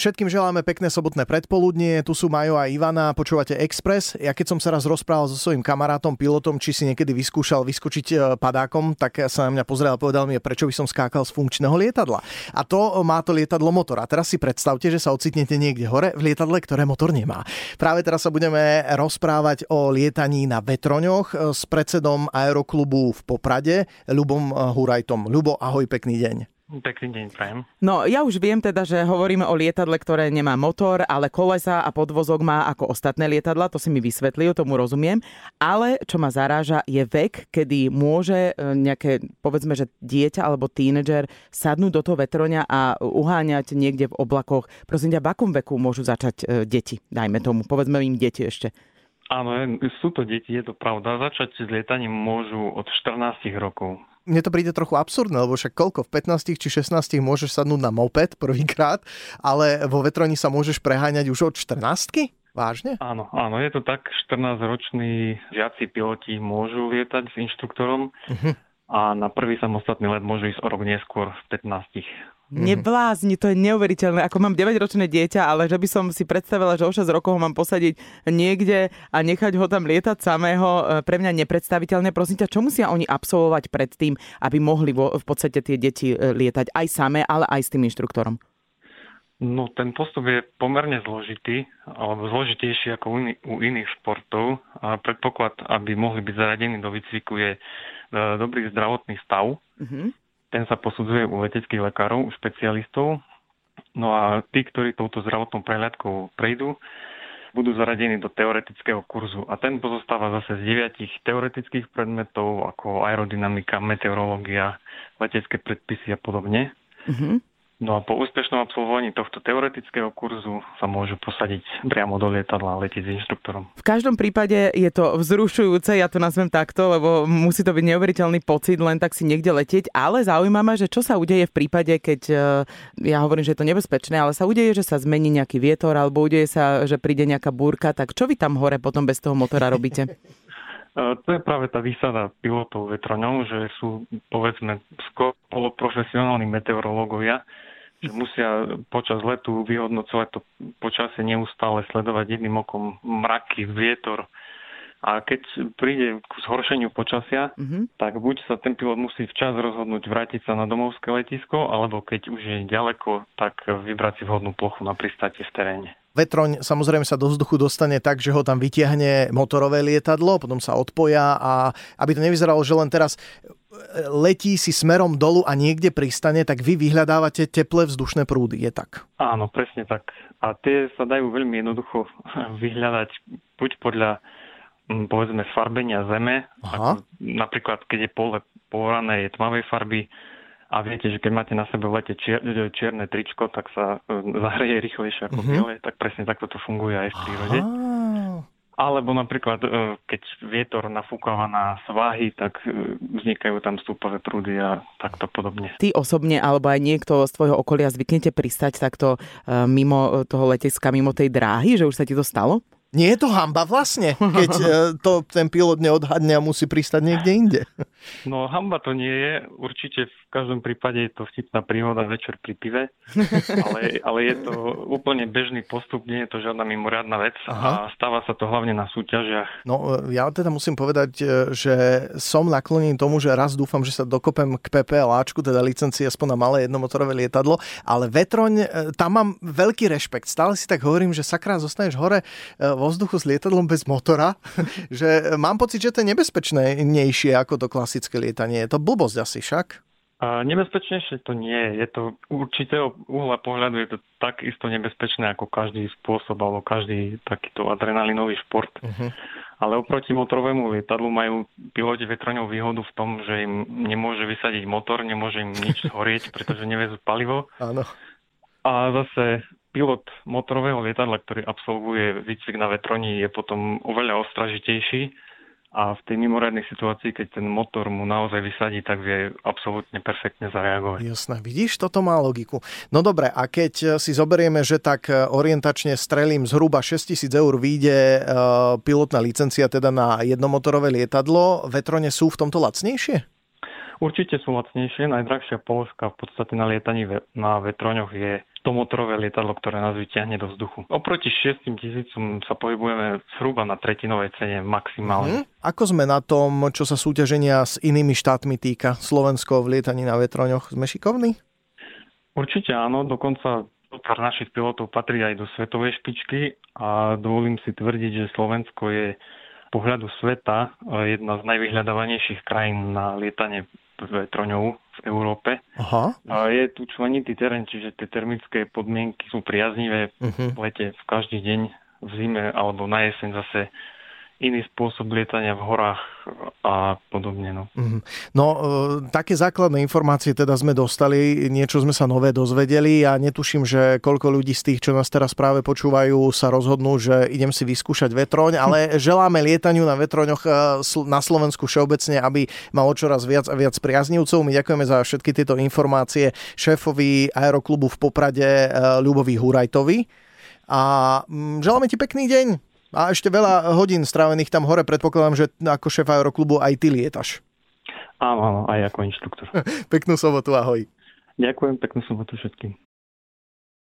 Všetkým želáme pekné sobotné predpoludnie. Tu sú Majo a Ivana, počúvate Express. Ja keď som sa raz rozprával so svojím kamarátom, pilotom, či si niekedy vyskúšal vyskočiť e, padákom, tak sa na mňa pozrel a povedal mi, prečo by som skákal z funkčného lietadla. A to má to lietadlo motor. A teraz si predstavte, že sa ocitnete niekde hore v lietadle, ktoré motor nemá. Práve teraz sa budeme rozprávať o lietaní na vetroňoch e, s predsedom aeroklubu v Poprade, Ľubom Hurajtom. Ľubo, ahoj, pekný deň. Pekný deň, prajem. No, ja už viem teda, že hovoríme o lietadle, ktoré nemá motor, ale kolesa a podvozok má ako ostatné lietadla, to si mi vysvetlil, tomu rozumiem. Ale čo ma zaráža, je vek, kedy môže e, nejaké, povedzme, že dieťa alebo tínedžer sadnúť do toho vetroňa a uháňať niekde v oblakoch. Prosím ťa, v akom veku môžu začať e, deti, dajme tomu, povedzme im deti ešte. Áno, sú to deti, je to pravda. Začať s lietaním môžu od 14 rokov mne to príde trochu absurdné, lebo však koľko, v 15 či 16 môžeš sadnúť na moped prvýkrát, ale vo vetroni sa môžeš preháňať už od 14 Vážne? Áno, áno, je to tak. 14-roční žiaci piloti môžu lietať s inštruktorom uh-huh. A na prvý samostatný let môžu ísť o rok neskôr v 15. Mm-hmm. Neblázni, to je neuveriteľné. Ako mám 9-ročné dieťa, ale že by som si predstavila, že o 6 rokov ho mám posadiť niekde a nechať ho tam lietať samého, e, pre mňa nepredstaviteľné. Prosím ťa, čo musia oni absolvovať pred tým, aby mohli vo, v podstate tie deti e, lietať aj samé, ale aj s tým inštruktorom? No, ten postup je pomerne zložitý, alebo zložitejší ako u, iný, u iných športov. A predpoklad, aby mohli byť zaradení do výcviku, je e, dobrý zdravotný stav. Mm-hmm ten sa posudzuje u leteckých lekárov, u špecialistov. No a tí, ktorí touto zdravotnou prehľadkou prejdú, budú zaradení do teoretického kurzu. A ten pozostáva zase z deviatich teoretických predmetov, ako aerodynamika, meteorológia, letecké predpisy a podobne. Mm-hmm. No a po úspešnom absolvovaní tohto teoretického kurzu sa môžu posadiť priamo do lietadla a letieť s inštruktorom. V každom prípade je to vzrušujúce, ja to nazvem takto, lebo musí to byť neuveriteľný pocit len tak si niekde letieť, ale zaujíma ma, že čo sa udeje v prípade, keď e, ja hovorím, že je to nebezpečné, ale sa udeje, že sa zmení nejaký vietor alebo udeje sa, že príde nejaká búrka, tak čo vy tam hore potom bez toho motora robíte? E, to je práve tá výsada pilotov vetroňov, že sú povedzme skôr poloprofesionálni meteorológovia, že musia počas letu vyhodnocovať to počasie neustále, sledovať jedným okom mraky, vietor. A keď príde k zhoršeniu počasia, mm-hmm. tak buď sa ten pilot musí včas rozhodnúť vrátiť sa na domovské letisko, alebo keď už je ďaleko, tak vybrať si vhodnú plochu na pristátie v teréne. Vetroň samozrejme sa do vzduchu dostane tak, že ho tam vytiahne motorové lietadlo, potom sa odpoja a aby to nevyzeralo, že len teraz letí si smerom dolu a niekde pristane, tak vy vyhľadávate teplé vzdušné prúdy, je tak? Áno, presne tak. A tie sa dajú veľmi jednoducho vyhľadať buď podľa povedzme farbenia zeme, Aha. ako napríklad keď je pole porané je tmavej farby, a viete, že keď máte na sebe v lete čier, čierne tričko, tak sa e, zahreje rýchlejšie ako uh-huh. biele, tak presne takto to funguje aj v prírode. Alebo napríklad, e, keď vietor nafúkava na svahy, tak e, vznikajú tam stúpavé prúdy a takto podobne. Ty osobne, alebo aj niekto z tvojho okolia zvyknete pristať takto mimo toho letiska, mimo tej dráhy, že už sa ti to stalo? Nie je to hamba vlastne, keď e, to ten pilot neodhadne a musí pristať niekde inde. No hamba to nie je. Určite v každom prípade je to vtipná príhoda večer pri pive, ale, ale je to úplne bežný postup, nie je to žiadna mimoriadná vec Aha. a stáva sa to hlavne na súťažiach. No e, ja teda musím povedať, e, že som naklonený tomu, že raz dúfam, že sa dokopem k PPLAčku, teda licencii aspoň na malé jednomotorové lietadlo, ale vetroň, tam mám veľký rešpekt. Stále si tak hovorím, že sakra, zostaneš hore vo vzduchu s lietadlom bez motora, že mám pocit, že to je nebezpečnejšie ako to klasické lietanie. Je to blbosť asi však? A nebezpečnejšie to nie je. To určitého uhla pohľadu je to takisto nebezpečné ako každý spôsob alebo každý takýto adrenalinový šport. Uh-huh. Ale oproti motorovému lietadlu majú piloti vetroňov výhodu v tom, že im nemôže vysadiť motor, nemôže im nič zhorieť, pretože nevezú palivo. Áno. A zase pilot motorového lietadla, ktorý absolvuje výcvik na vetroni, je potom oveľa ostražitejší a v tej mimoriadnej situácii, keď ten motor mu naozaj vysadí, tak vie absolútne perfektne zareagovať. Jasné, vidíš, toto má logiku. No dobre, a keď si zoberieme, že tak orientačne strelím zhruba 6000 eur vyjde uh, pilotná licencia teda na jednomotorové lietadlo, vetrone sú v tomto lacnejšie? Určite sú lacnejšie. Najdrahšia položka v podstate na lietaní na vetroňoch je to motorové lietadlo, ktoré nás vyťahne do vzduchu. Oproti 6 tisícom sa pohybujeme zhruba na tretinovej cene maximálne. Mm-hmm. Ako sme na tom, čo sa súťaženia s inými štátmi týka? Slovensko v lietaní na vetroňoch sme šikovní? Určite áno, dokonca pár našich pilotov patrí aj do svetovej špičky a dovolím si tvrdiť, že Slovensko je pohľadu sveta jedna z najvyhľadávanejších krajín na lietanie vetroňov v Európe. Aha. A je tu členitý terén, čiže tie termické podmienky sú priaznivé uh-huh. v lete v každý deň, v zime alebo na jeseň zase iný spôsob lietania v horách a podobne. No, mm-hmm. no e, také základné informácie teda sme dostali, niečo sme sa nové dozvedeli a netuším, že koľko ľudí z tých, čo nás teraz práve počúvajú, sa rozhodnú, že idem si vyskúšať vetroň, ale želáme lietaniu na vetroňoch e, na Slovensku všeobecne, aby malo čoraz viac a viac priaznivcov. My ďakujeme za všetky tieto informácie šéfovi aeroklubu v Poprade e, Ľubovi Hurajtovi a mm, želáme ti pekný deň. A ešte veľa hodín strávených tam hore, predpokladám, že ako šéf aeroklubu aj ty lietaš. Áno, áno, aj ako inštruktor. Peknú sobotu, ahoj. Ďakujem, peknú sobotu všetkým.